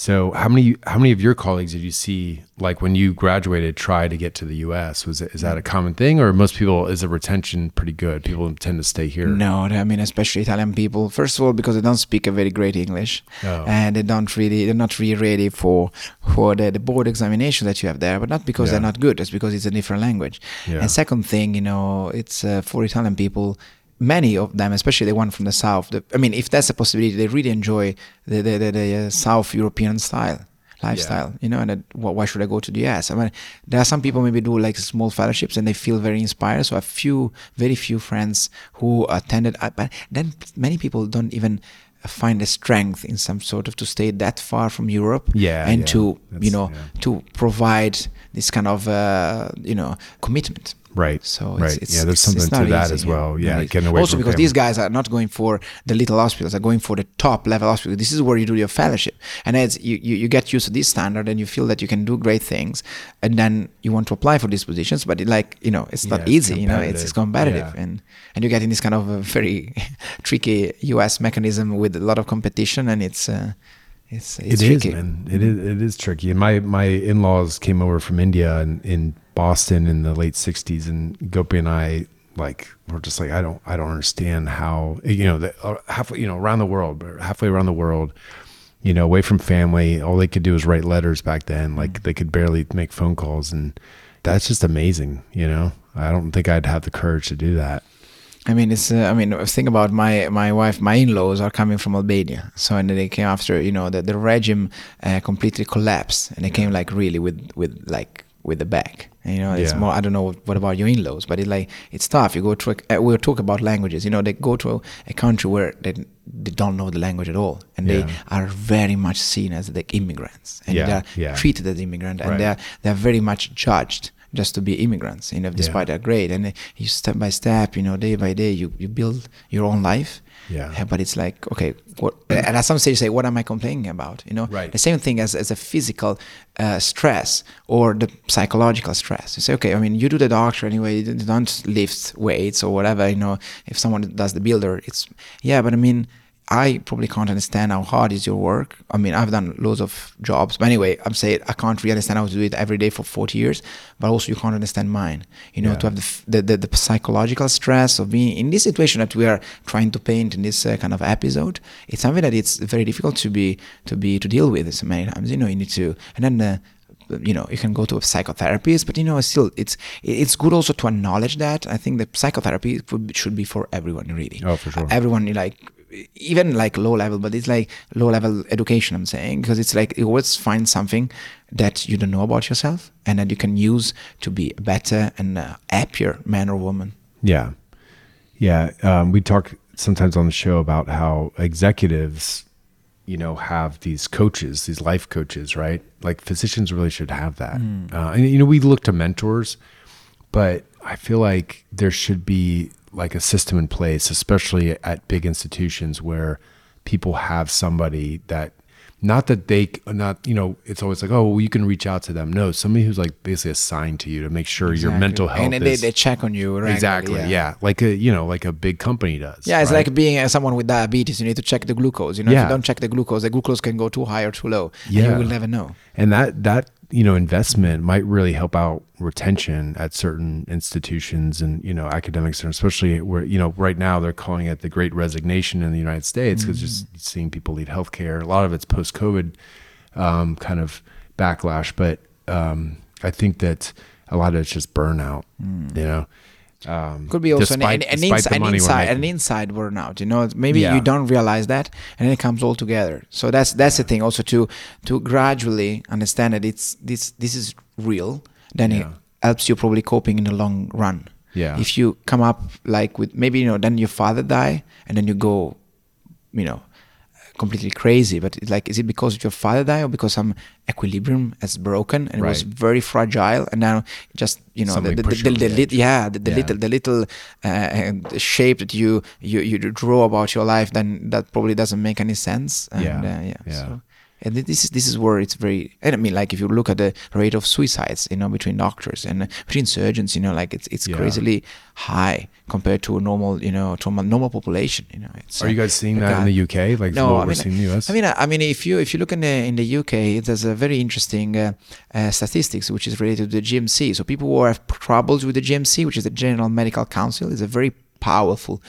So how many how many of your colleagues did you see like when you graduated try to get to the US was it, is that a common thing or most people is the retention pretty good people tend to stay here No, I mean especially Italian people. First of all, because they don't speak a very great English, Oh. and they don't really, they're not really ready for for the, the board examination that you have there. But not because Yeah. they're not good, it's because it's a different language. Yeah. And second thing, you know, it's uh, for Italian people. Many of them, especially the one from the south. The, I mean, if that's a possibility, they really enjoy the the, the, the uh, South European style lifestyle. You know, and that, wh- why should I go to the US? I mean, there are some people maybe do like small fellowships and they feel very inspired. So a few, very few friends who attended, uh, but then many people don't even find the strength in some sort of to stay that far from Europe Yeah, and yeah. to you know yeah. to provide this kind of uh, you know commitment Right. so right. it's, it's, yeah, there's it's- something it's to that easy, as well. Yeah, getting away also from because family. these guys are not going for the little hospitals; they're going for the top level hospitals. This is where you do your fellowship, and as you, you, you get used to this standard, and you feel that you can do great things, and then you want to apply for these positions, but it, like you know, it's Yeah, not it's easy. You know, it's, it's competitive. Yeah. and and you get in this kind of a very tricky U.S. mechanism with a lot of competition, and it's uh, it's it's It is, tricky. man. It is. It is tricky. And my my in laws came over from India and in Boston in the late '60s, and Gopi and I like were just like, I don't, I don't understand how you know the, uh, halfway, you know, around the world, but halfway around the world, you know, away from family. All they could do was write letters back then. Like they could barely make phone calls, and that's just amazing. You know, I don't think I'd have the courage to do that. I mean, it's. Uh, I mean, think about my my wife. My in-laws are coming from Albania, so and they came after you know the the regime uh, completely collapsed, and they came like really with with like with the back. And, you know, it's Yeah. more. I don't know what about your in-laws, but it like it's tough. You go to. A, uh, we'll talk about languages. You know, they go to a, a country where they they don't know the language at all, and Yeah. they are very much seen as the immigrants, and Yeah, they're yeah. treated as immigrant, and Right. they're they're very much judged just to be immigrants. You know, despite they're great, and uh, you step by step, you know, day by day, you you build your own life. Yeah. Uh, but it's like okay, what? And at some stage, you say, what am I complaining about? You know, Right. the same thing as as a physical uh, stress or the psychological stress. You say, okay, I mean, you do the doctor anyway. You don't lift weights or whatever. You know, if someone does the builder, it's yeah, but I mean. I probably can't understand how hard is your work. I mean, I've done loads of jobs, but anyway, I'm saying I can't really understand how to do it every day for 40 years. But also, you can't understand mine. You know, Yeah. to have the, the, the the psychological stress of being in this situation that we are trying to paint in this uh, kind of episode. It's something that it's very difficult to be to be to deal with. So many times, you know, you need to, and then. Uh, you know you can go to a psychotherapist but you know still it's it's good also to acknowledge that i think that psychotherapy should be for everyone really Oh, for sure. everyone like even like low level but it's like low level education i'm saying because it's like you always find something that you don't know about yourself and that you can use to be a better and uh, happier man or woman Yeah. Yeah. Um, we talk sometimes on the show about how executives, you know, have these coaches, these life coaches, right? Like physicians really should have that. Uh, and, you know, we look to mentors, but I feel like there should be like a system in place, especially at big institutions where people have somebody that not that they not you know it's always like oh well, you can reach out to them no somebody who's like basically assigned to you to make sure your mental health and then they, is they check on you regularly, exactly yeah. like a you know like a big company does Yeah, it's right? like being uh, someone with diabetes. You need to check the glucose. You know, if you don't check the glucose, the glucose can go too high or too low. and Yeah. you will never know. and that that you know investment might really help out retention at certain institutions and you know academics and especially where you know right now they're calling it the great resignation in the united states because just seeing people leave healthcare. A lot of it's post-covid um, kind of backlash but um, i think that a lot of it's just burnout you know um, Could be also an, despite- an, an, ins- an inside an inside burnout. You know, maybe Yeah. you don't realize that, and then it comes all together. So that's that's the thing. Also to to gradually understand that it's this this is real. Then it helps you probably coping in the long run. Yeah. If you come up like with maybe you know then your father die and then you go, you know, completely crazy. But like, is it because your father died or because some equilibrium has broken and it was very fragile and now just you know the, Something the, the, the, the edge. yeah the, the Yeah. little the little uh, shape that you you you draw about your life then that probably doesn't make any sense and, Yeah. uh, yeah, Yeah. so and this is this is where it's very and I mean like if you look at the rate of suicides you know between doctors and uh, between surgeons you know like it's it's Yeah. crazily high compared to a normal you know to a normal population you know it's, are you uh, guys seeing the that in the uk like what I we're mean, seeing in the us I mean, I mean, if you if you look in the in the UK, there's a very interesting uh, uh, statistics which is related to the GMC. So people who have troubles with the GMC, which is the General Medical Council, is a very powerful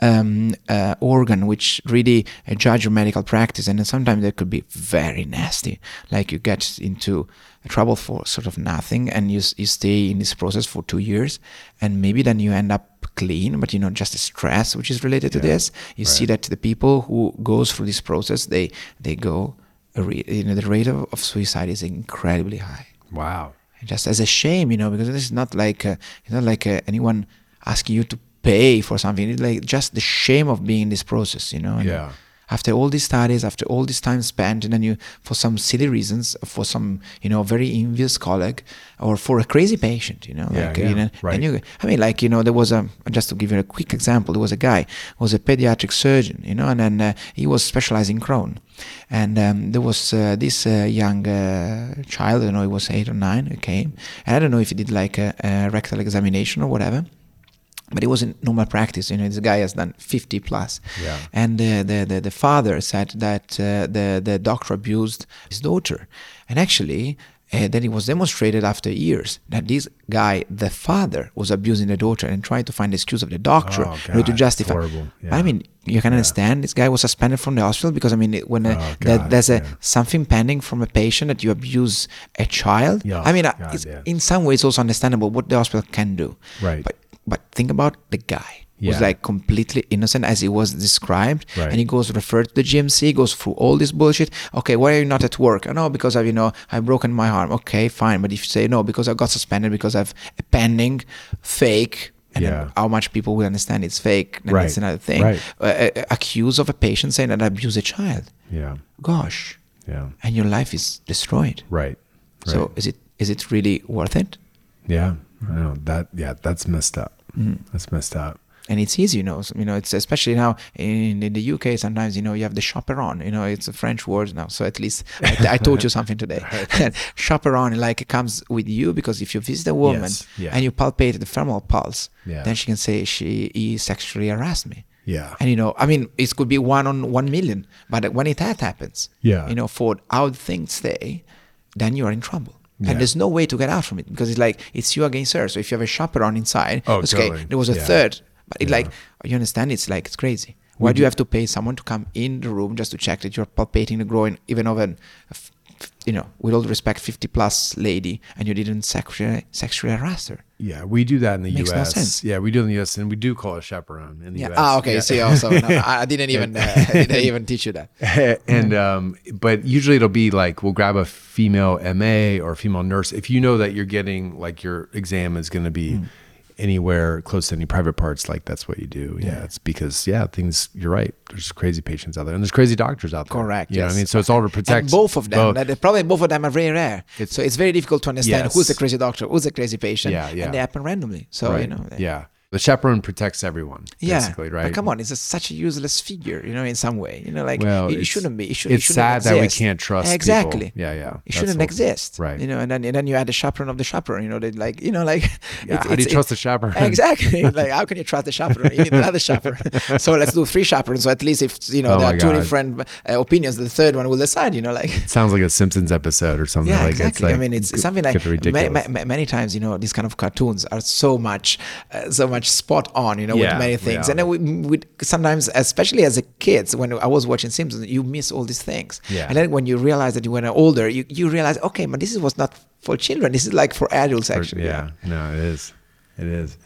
um, uh, organ which really uh, judge your medical practice, and sometimes they could be very nasty. Like you get into trouble for sort of nothing, and you you stay in this process for two years, and maybe then you end up clean, but you know just the stress which is related to this. You see that the people who goes through this process, they they go, re- you know, the rate of, of suicide is incredibly high. wow Just as a shame, you know, because this is not like uh, it's not like uh, anyone asking you to pay for something. It's like just the shame of being in this process, you know. and Yeah. After all these studies, after all this time spent, and then you, for some silly reasons, for some, you know, very envious colleague, or for a crazy patient, you know, Yeah, like, yeah, you know, right. and you, I mean, like, you know, there was a, just to give you a quick example, there was a guy, was a pediatric surgeon, you know, and then uh, he was specializing Crohn. And um, there was uh, this uh, young uh, child, I don't know, he was eight or nine, who came. And I don't know if he did like a, a rectal examination or whatever. But it wasn't normal practice, you know. This guy has done 50 plus, Yeah. and uh, the, the the father said that uh, the the doctor abused his daughter, and actually, uh, then it was demonstrated after years that this guy, the father, was abusing the daughter and trying to find the excuse of the doctor Oh, order to justify. horrible. I mean, you can understand this guy was suspended from the hospital because I mean, when uh, Oh, that, God, there's a yeah. something pending from a patient that you abuse a child. Yeah, I mean, uh, God, it's, yeah. in some ways also understandable what the hospital can do. Right. But but think about the guy who's Yeah. like completely innocent as he was described, Right. and he goes referred to the GMC, goes through all this bullshit. Okay, why are you not at work? Oh, no, because I've you know I've broken my arm. Okay, fine. But if you say no, because I got suspended because I've a pending fake. And Yeah. how much people will understand it's fake, then Right. it's another thing. Right. Uh, accused of a patient saying that I abuse a child. yeah Gosh, yeah and your life is destroyed. right So is it is it really worth it? Yeah, I know that. Yeah, that's messed up. Mm. That's messed up. and it's easy, you know. You know, it's especially now in, in the UK. Sometimes you know you have the chaperon. You know, it's a French word now, so at least I, I taught you something today. chaperon, like it comes with you because if you visit a woman Yes, yeah. and you palpate the femoral pulse, Yeah. then she can say she he sexually harassed me. Yeah. And you know, I mean, it could be one on one million, but when it that happens, Yeah. you know, for how things stay, then you are in trouble. Yeah. And there's no way to get out from it because it's like it's you against her. So if you have a chaperone inside, Oh, okay. totally. There was a Yeah. third, but it Yeah. like you understand? It's like it's crazy. Why do you have to pay someone to come in the room just to check that you're palpating the groin, even of an, a you know, with all respect, 50 plus lady, and you didn't sexually sexually harass her? Yeah, we do that in the Makes no U.S. sense. Yeah, we do in the U.S. and we do call a chaperone in the Yeah. U.S. Ah, okay. Yeah. See, also, no, no, I didn't even, uh, I didn't even teach you that. and um, but usually it'll be like we'll grab a female MA or a female nurse if you know that you're getting like your exam is going to be Hmm. Anywhere close to any private parts. Like that's what you do. Yeah, it's because yeah, things. You're right. There's crazy patients out there, and there's crazy doctors out there. Correct. What yes. I mean? So it's all to protect and both of them. both. The problem both of them are very rare. It's- so it's very difficult to understand Yes. who's the crazy doctor, who's the crazy patient. Yeah, yeah. And they happen randomly. So right. you know. they- yeah, the chaperone protects everyone. Yeah, basically, right? But come on, it's a, such a useless figure, you know, in some way. You know, like Well, it, it shouldn't be. It, should, it it's shouldn't sad that we exist. can't trust people. Exactly. Yeah, yeah. It shouldn't what- exist. right. You know, and then and then you add the chaperone of the chaperone. You know, they like you know like. Yeah, how do you trust the chaperone? Exactly. like how can you trust the chaperone? You need another chaperone. so let's do three chaperones. So at least if you know Oh there are two God. different uh, opinions, the third one will decide. You know, like. Sounds like a Simpsons episode or something. Yeah, like exactly. Like, I mean, it's something like many, many, many times, you know, these kind of cartoons are so much, uh, so much spot on, you know, Yeah, with many things. yeah. And then we, we sometimes, especially as a kid, when I was watching Simpsons, you miss all these things. Yeah. And then when you realize that you were older, you, you realize, okay, but this was not for children. This is like for adults, actually. Yeah, no, it is. It is.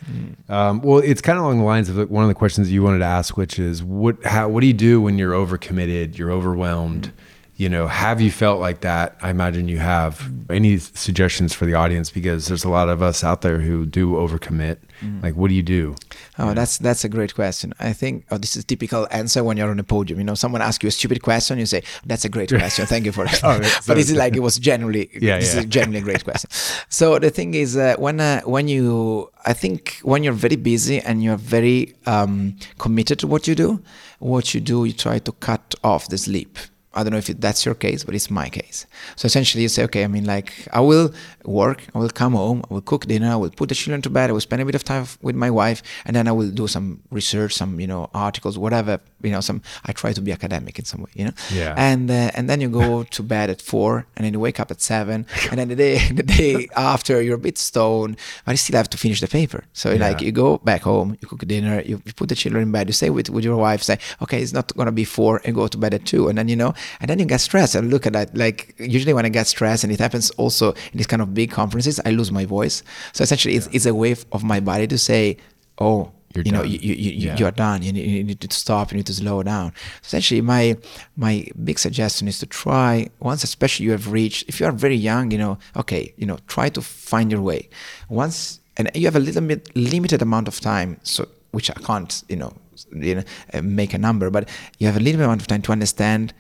Um, well, it's kind of along the lines of one of the questions you wanted to ask, which is what how what do you do when you're overcommitted, you're overwhelmed? You know, have you felt like that? I imagine you have. Any suggestions for the audience because there's a lot of us out there who do overcommit. Like, what do you do? Oh, that's that's a great question. I think oh, this is typical answer when you're on a podium. You know, someone asks you a stupid question, you say, "That's a great question. Thank you for that." Oh, but this is like it was generally, Yeah, this yeah. is genuinely a great question. So the thing is, uh, when uh, when you, I think when you're very busy and you're very um, committed to what you do, what you do, you try to cut off the sleep. I don't know if that's your case, but it's my case. So essentially, you say, okay, I mean, like, I will work, I will come home, I will cook dinner, I will put the children to bed, I will spend a bit of time with my wife, and then I will do some research, some, you know, articles, whatever, you know, some. I try to be academic in some way, you know. Yeah. And uh, and then you go to bed at four, and then you wake up at seven, and then the day the day after you're a bit stoned, but you still have to finish the paper. So Yeah. like you go back home, you cook dinner, you, you put the children in bed, you stay with with your wife, say, okay, it's not gonna be four, and go to bed at two, and then you know, and then you get stressed. And look at that, like usually when I get stressed, and it happens also in these kind of big conferences, I lose my voice. So essentially, it's, it's a way of my body to say, oh. You're you know, done. you, you, you, Yeah. you're done. You need, you need to stop. You need to slow down. Essentially, my my big suggestion is to try once, especially you have reached. If you are very young, you know, okay, you know, try to find your way. Once, and you have a little bit limited amount of time, so which I can't, you know, you know, make a number, but you have a little bit amount of time to understand.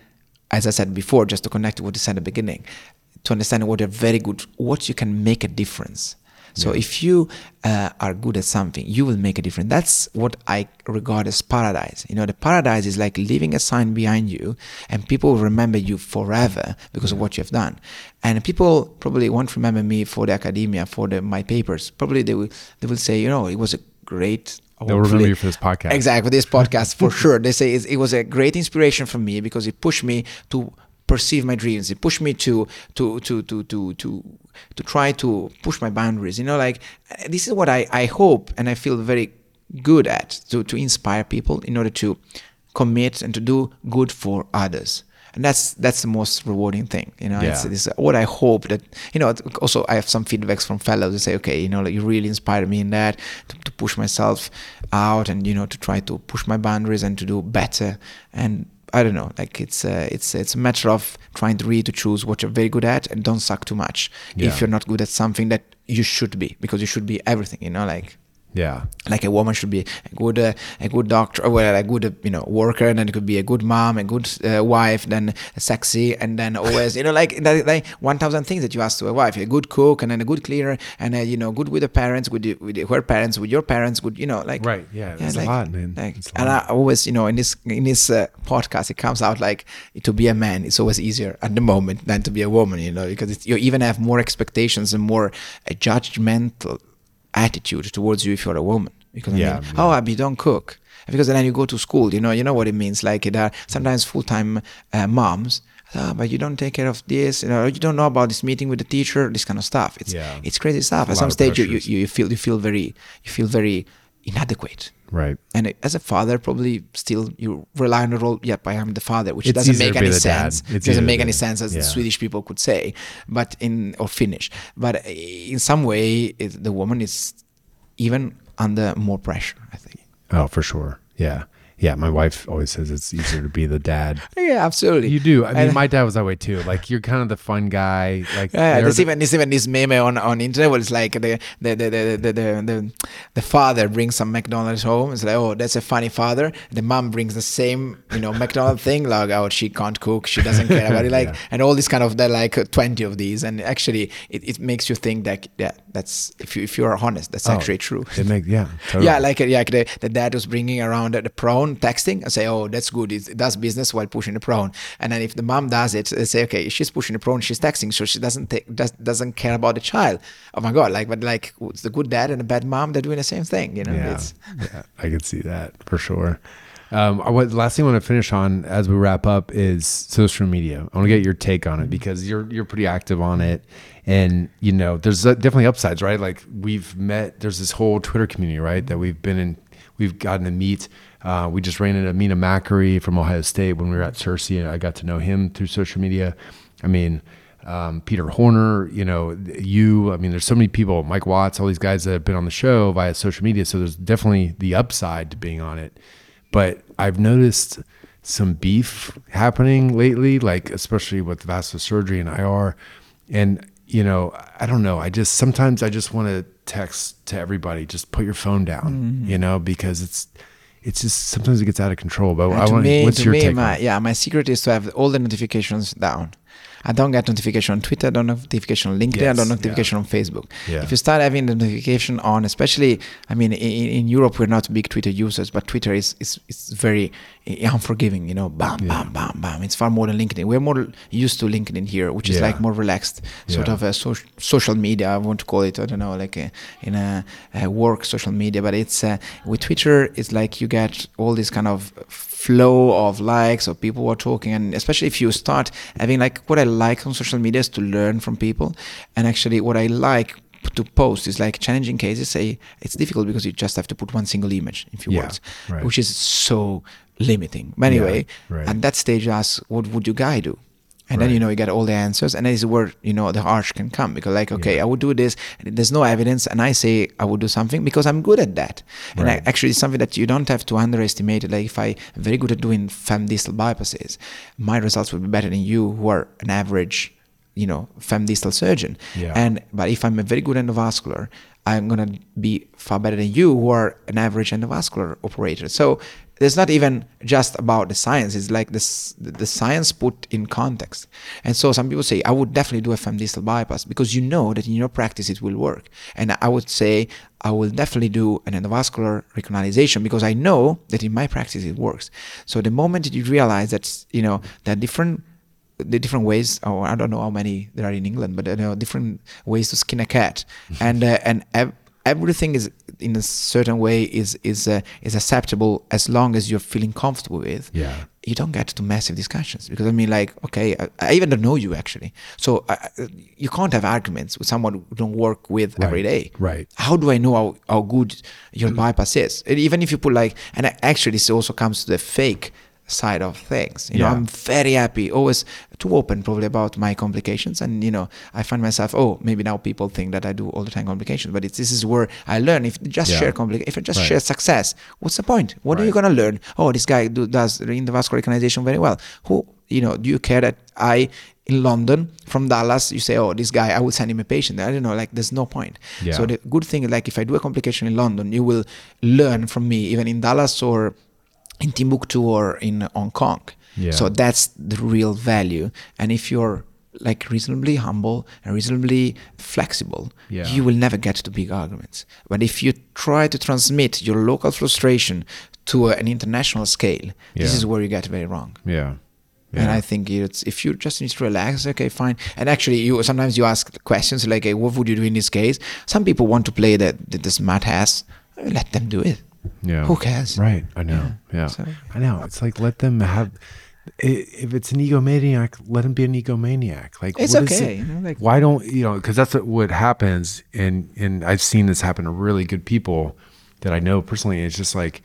As I said before, just to connect to what you said at the beginning, to understand what you're very good, what you can make a difference. So if you uh, are good at something, you will make a difference. That's what I regard as paradise. You know, the paradise is like leaving a sign behind you, and people will remember you forever because of what you have done. And people probably won't remember me for the academia, for the, my papers. Probably they will they will say, you know, it was a great. They'll remember you for this podcast. Exactly, this podcast for sure. They say it's, it was a great inspiration for me because it pushed me to perceive my dreams. It pushed me to to to to to to to try to push my boundaries. You know, like this is what I I hope and I feel very good at to to inspire people in order to commit and to do good for others. And that's that's the most rewarding thing, you know. It's, Yeah. it's what I hope that you know. Also, I have some feedbacks from fellows who say, okay, you know, like you really inspired me in that to, to push myself out and you know to try to push my boundaries and to do better. And I don't know, like it's uh, it's it's a matter of trying to really to choose what you're very good at and don't suck too much Yeah. if you're not good at something that you should be because you should be everything, you know, like Yeah. like a woman should be a good uh, a good doctor or well, a good uh, you know worker and then it could be a good mom a good uh, wife then sexy and then always you know like like, like 1000 things that you ask to a wife a good cook and then a good cleaner and uh, you know good with the parents with, the, with her parents with your parents good you know like Right, yeah, it's a lot, man. like, a and lot. I always you know in this in this uh, podcast it comes out like to be a man it's always easier at the moment than to be a woman you know because it's, you even have more expectations and more judgmental attitude towards you if you're a woman because I Yeah, mean, yeah. oh, Abby, don't cook because then you go to school. You know, you know what it means. Like there are sometimes full-time uh, moms. Oh, but you don't take care of this. You know, you don't know about this meeting with the teacher. This kind of stuff. It's Yeah. it's crazy stuff. At some stage, you, you you feel you feel very you feel very inadequate. Right. And as a father, probably still you rely on the role. Yep, I am the father, which It's doesn't make any sense. It's doesn't make any sense as yeah. the Swedish people could say, but in or Finnish. But eh, in some way, it, the woman is even under more pressure. I think. Oh, for sure. Yeah. Yeah. My wife always says it's easier to be the dad. Yeah, absolutely. You do. I mean, And- my dad was that way too. Like you're kind of the fun guy. Like Yeah, there's the- even there's even this meme on on internet where it's like the the the the the, the, the, the father brings some McDonald's home. It's like, oh, that's a funny father. The mom brings the same, you know, McDonald's thing. Like, oh, she can't cook. She doesn't care about it. Like, Yeah. and all this kind of are like twenty of these. And actually, it, it makes you think that yeah, that's if you if you are honest, that's Oh, actually true. It makes yeah. Totally. Yeah, like uh, like the, the dad was bringing around the, the prawn texting and say, oh, that's good. It, does business while pushing the prawn. And then if the mom does it, they say, okay, she's pushing the prawn, she's texting, so she doesn't take does, doesn't care about the child. Oh my god, like but like it's the good dad and the bad mom, they're doing the same thing. You know, Yeah, it's yeah, I could see that for sure. Um, what, last thing I want to finish on as we wrap up is social media. I want to get your take on it because you're you're pretty active on it, and you know there's uh, definitely upsides, right? Like we've met. There's this whole Twitter community, right? That we've been in. We've gotten to meet. Uh, we just ran into Mina Makary from Ohio State when we were at CIRSE, and I got to know him through social media. I mean, um, Peter Horner, you know, you, I mean, there's so many people, Mike Watts, all these guys that have been on the show via social media. So there's definitely the upside to being on it. But I've noticed some beef happening lately, like especially with vascular surgery and IR. And, you know, I don't know. I just, sometimes I just want to text to everybody, just put your phone down, you know, because it's, it's just sometimes it gets out of control. But And I want, what's to your me, take? on my yeah, my secret is to have all the notifications down. I don't get notification on Twitter, I don't notification on LinkedIn, I don't yeah. notification on Facebook. Yeah. If you start having the notification on, especially, I mean, in, in Europe we're not big Twitter users, but Twitter is is, is very unforgiving. You know, bam, bam, bam, bam. It's far more than LinkedIn. We're more used to LinkedIn here, which is Yeah. like more relaxed, sort Yeah. of a so- social media. I want to call it. I don't know, like a, in a, a work social media, but it's uh, with Twitter. It's like you get all this kind of flow of likes or people who are talking, and especially if you start having like what I like on social media is to learn from people, and actually what I like to post is like challenging cases. Say it's difficult because you just have to put one single image in few Yeah, words, right. which is so limiting. But anyway, right. at that stage, you ask, what would you guy do? And then you know you get all the answers, and that is where you know the harsh can come because like okay, I would do this, and there's no evidence, and I say I would do something because I'm good at that, and I, actually it's something that you don't have to underestimate. Like if I am very good at doing femdistal bypasses, my results will be better than you who are an average, you know, femdistal surgeon. Yeah. And but if I'm a very good endovascular, I'm gonna be far better than you who are an average endovascular operator. So it's not even just about the science. It's like this the science put in context. And so some people say, I would definitely do a femdistal bypass because you know that in your practice it will work. And I would say I will definitely do an endovascular recanalization because I know that in my practice it works. So the moment that you realize that you know are different the different ways or I don't know how many there are in England, but there are different ways to skin a cat, and uh, and ev- everything is in a certain way is is uh, is acceptable as long as you're feeling comfortable with. Yeah. You don't get to massive discussions because I mean, like, okay, I, I even don't know you actually, so I, you can't have arguments with someone who don't work with every day. right. How do I know how, how good your bypass is? And even if you put like, and actually, this also comes to the fake side of things. You know, I'm very happy, oh, always too open probably about my complications. And, you know, I find myself, oh, maybe now people think that I do all the time complications, but it's, this is where I learn. If you just Yeah. share complications, if I just Right. share success, what's the point? What are you going to learn? Oh, this guy do, does endovascular recanalization very well. Who, you know, do you care that I, in London from Dallas, you say, oh, this guy, I will send him a patient. I don't know, like, there's no point. Yeah. So the good thing, like, if I do a complication in London, you will learn from me, even in Dallas or in Timbuktu or in Hong Kong. Yeah. So that's the real value. And if you're like reasonably humble and reasonably flexible, Yeah. you will never get to big arguments. But if you try to transmit your local frustration to an international scale, this is where you get very wrong. Yeah. And I think it's if you just need to relax, okay, fine. And actually, you sometimes you ask questions like, hey, "What would you do in this case?" Some people want to play the the, the smart ass. let them do it. Yeah. Who cares? Right. I know. Yeah. So- I know. It's like let them have. If it's an egomaniac, let him be an egomaniac. Like It's what is okay, it- you know, like- why don't you know? Because that's what, what happens, and and I've seen this happen to really good people that I know personally. It's just like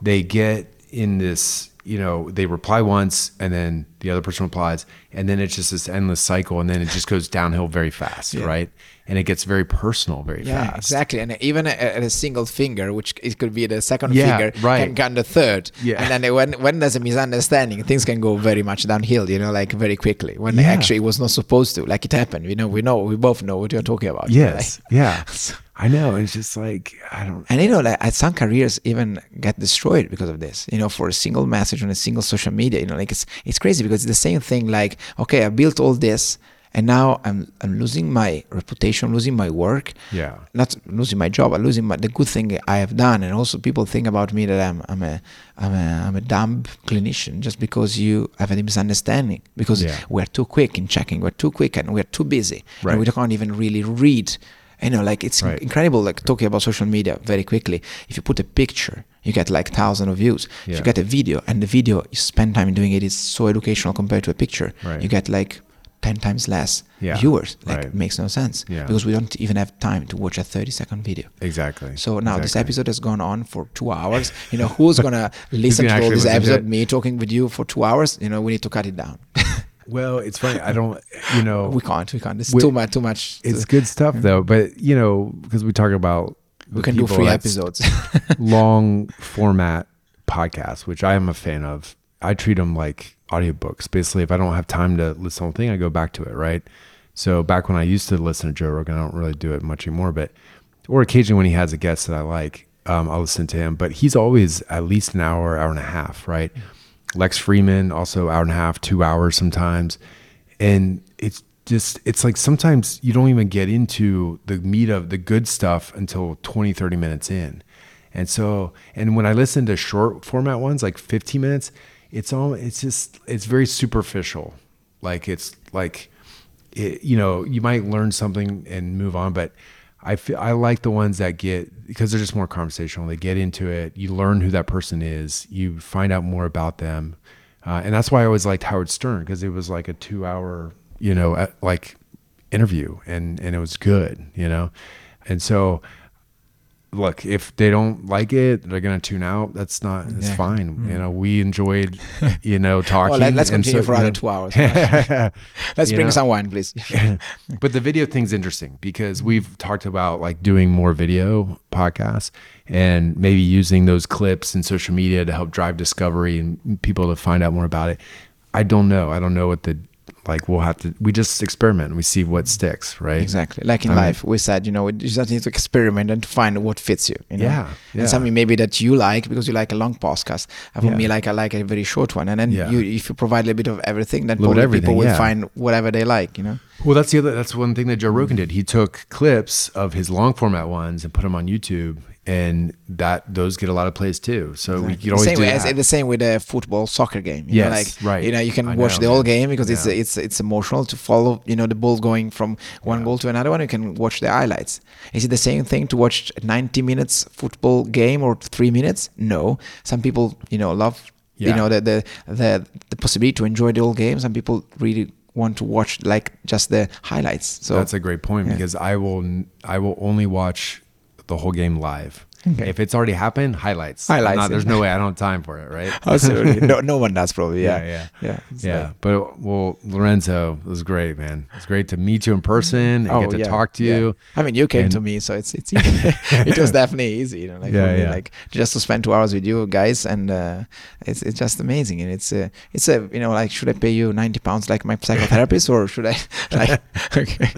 they get in this. You know, they reply once, and then the other person replies, and then it's just this endless cycle, and then it just goes downhill very fast, Yeah. right? And it gets very personal very Yeah, fast. exactly. And even a, a single finger, which it could be the second Yeah, finger, right. can come the third. Yeah. And then when when there's a misunderstanding, things can go very much downhill. You know, like very quickly. When Yeah. actually it was not supposed to. Like it happened. You know, we know, we both know what you're talking about. Yes. Yeah. I know. It's just like I don't. And you know, like uh, some careers even get destroyed because of this. You know, for a single message on a single social media. You know, like it's it's crazy because it's the same thing. Like, okay, I built all this, and now I'm I'm losing my reputation, losing my work. Yeah. Not losing my job, I'm losing my, the good thing I have done, and also people think about me that I'm I'm a I'm a I'm a dumb clinician just because you have a misunderstanding because Yeah. we're too quick in checking, we're too quick, and we're too busy, Right. and we can't even really read. You know, like it's Right. incredible. Like talking about social media very quickly. If you put a picture, you get like thousand of views. If you get a video, and the video you spend time doing it is so educational compared to a picture, Right. you get like ten times less Yeah. viewers. Like Right. it makes no sense Yeah. because we don't even have time to watch a thirty second video. Exactly. So now this episode has gone on for two hours. You know who's gonna listen gonna all this episode? Me talking with you for two hours. You know we need to cut it down. Well, it's funny. I don't. You know, we can't. We can't. It's We- too much. Too much. it's good stuff though. But you know, because we talk about we can do three episodes. long format podcasts, which I am a fan of. I treat them like audiobooks. Basically, if I don't have time to listen to the thing, I go back to it. Right. So back when I used to listen to Joe Rogan, I don't really do it much anymore. But or occasionally when he has a guest that I like, um, I'll listen to him. But he's always at least an hour, hour and a half. Right. Lex Fridman also hour and a half, two hours sometimes, and it's just it's like sometimes you don't even get into the meat of the good stuff until 20 30 minutes in and so and when i listen to short format ones like 15 minutes it's all it's just it's very superficial. Like it's like it, you know you might learn something and move on but i feel i like the ones that get because they're just more conversational. They get into it. You learn who that person is. You find out more about them. Uh, and that's why i always liked howard stern because it was like a two hour you know uh, like interview and and it was good you know? And so look if they don't like it they're gonna tune out that's not it's Yeah. fine you mm. know we enjoyed you know talking well, let, us and continue so, for you another know- two hours. let's bring know? some wine, please. but the video thing's interesting because we've talked about like doing more video podcasts and maybe using those clips in social media to help drive discovery and people to find out more about it. I don't know. I don't know what the like we'll have to we just experiment and we see what sticks, right? Exactly. Like in I mean- life, we said, you know, you just need to experiment and to find what fits you. you know? Yeah, yeah. And something maybe that you like because you like a long podcast. And for Yeah. me, like I like a very short one. And then Yeah. you, if you provide a little bit of everything, then probably everything, people will yeah. find whatever they like. You know. Well, that's the other. That's one thing that Joe Rogan did. He took clips of his long format ones and put them on YouTube, and that those get a lot of plays too. So we could the always same do way as the same with a football soccer game. You know, Yes, like, right. You know, you can I watch know, the whole game because it's Yeah. it's it's emotional to follow. You know, the ball going from one goal to another one. You can watch the highlights. Is it the same thing to watch a 90 minutes football game or three minutes? No. Some people, you know, love you know the the the the possibility to enjoy the whole game. Some people really want to watch like just the highlights. So That's a great point yeah. because I will I will only watch the whole game live. Okay. If it's already happened, highlights. Highlights, not- there's no way I don't have time for it, right? Absolutely. no, no one does probably. Yeah. yeah, Yeah. It's yeah. like- But well, Lorenzo, it was great, man. It's great to meet you in person and get to Oh, yeah, talk to yeah. you. I mean, you came And- to me, so it's it's easy. it was definitely easy, you know, like, Yeah, me, yeah. like just to spend two hours with you guys, and uh, it's it's just amazing, and it's a it's a you know like should I pay you ninety pounds like my psychotherapist, or should I like okay?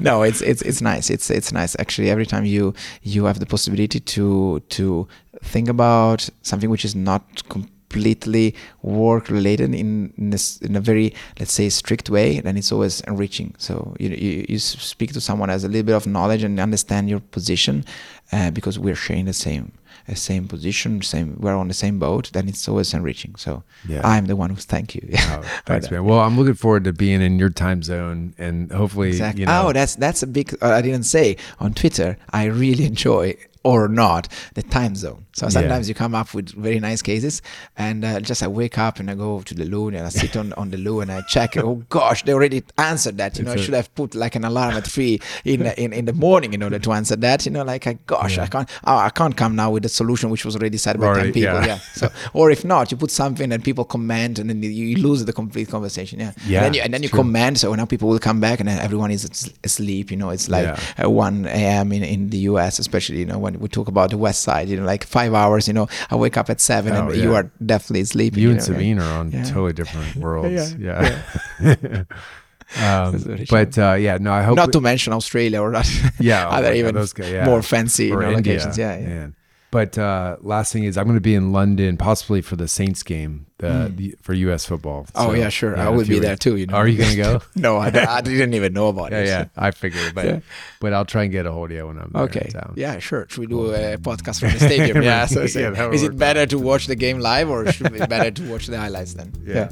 No, it's it's it's nice. It's it's nice actually. Every time you you have the possibility to to think about something which is not completely work related in in, this, in a very let's say strict way then it's always enriching so you, you you speak to someone has a little bit of knowledge and understand your position uh, because we're sharing the same a same position same we're on the same boat then it's always enriching so Yeah. i'm the one who thank you Oh, thanks, man. Well, I'm looking forward to being in your time zone and hopefully, Exactly. you know, oh, that's that's a big. Uh, I didn't say on Twitter. I really enjoy or not the time zone. So sometimes you come up with very nice cases, and uh, just I wake up and I go to the loo and I sit on, on the loo and I check. Oh gosh, they already answered that. You know, I should have put like an alarm at three in in, in the morning in order to answer that. You know, like I, gosh, I can't oh, I can't come now with a solution which was already said by ten people. yeah. Yeah. So or if not, you put something and people comment and then you- lose the complete conversation. Yeah. Yeah, And then you, and then you comment. So now people will come back and everyone is asleep. You know, it's like Yeah. 1 a.m. In, in the US, especially, you know, when we talk about the West Side, you know, like five hours, you know, I wake up at seven Oh, and you are definitely sleeping. You and know, Sabeen are on Yeah. totally different worlds. Yeah, Yeah. um, but uh, yeah, no, I hope Not to mention Australia or Yeah, oh other my even guys, yeah. more fancy you know, locations. Yeah, yeah. Man. But uh, last thing is, I'm going to be in London, possibly for the Saints game the, the, for U.S. football. Oh yeah, sure. yeah, I in a will few be there too. You know. Are you going to go? no, I, I didn't even know about yeah, it. yeah, I figured, but Yeah. but I'll try and get a hold of you when I'm there Okay. in town. Yeah, sure. Should we do a podcast from the stadium? yeah. So, so Yeah, is it better to watch the game live or should it be better to watch the highlights then? Yeah.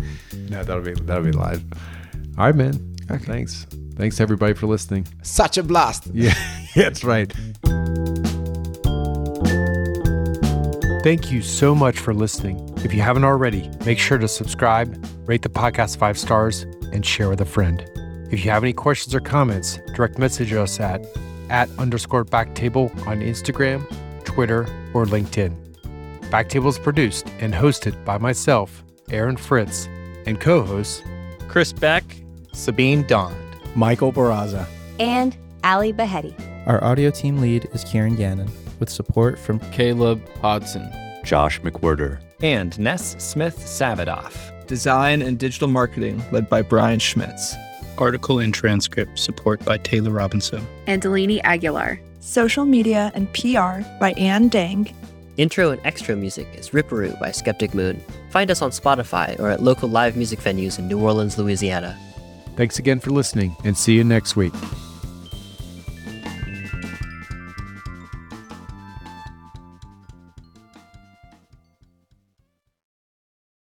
No, that'll be that'll be live. All right, man. Thanks. Thanks everybody for listening. Such a blast. Yeah, that's right. Thank you so much for listening. If you haven't already, make sure to subscribe, rate the podcast five stars, and share with a friend. If you have any questions or comments, direct message us at at underscore backtable on Instagram, Twitter, or LinkedIn. Backtable is produced and hosted by myself, Aaron Fritts, and co-hosts Chris Beck, Sabeen Dhand. Michael Barraza. and Ali Behetti. Our audio team lead is Kieran Gannon, with support from Caleb Hodson. Josh McWhirter. And Ness Smith Savadoff. Design and digital marketing led by Brian Schmitz. Article and transcript support by Taylor Robinson. and Delaney Aguilar. Social media and PR by Ann Dang. Intro and extra music is Ripperoo by Skeptic Moon. Find us on Spotify or at local live music venues in New Orleans, Louisiana. Thanks again for listening and see you next week.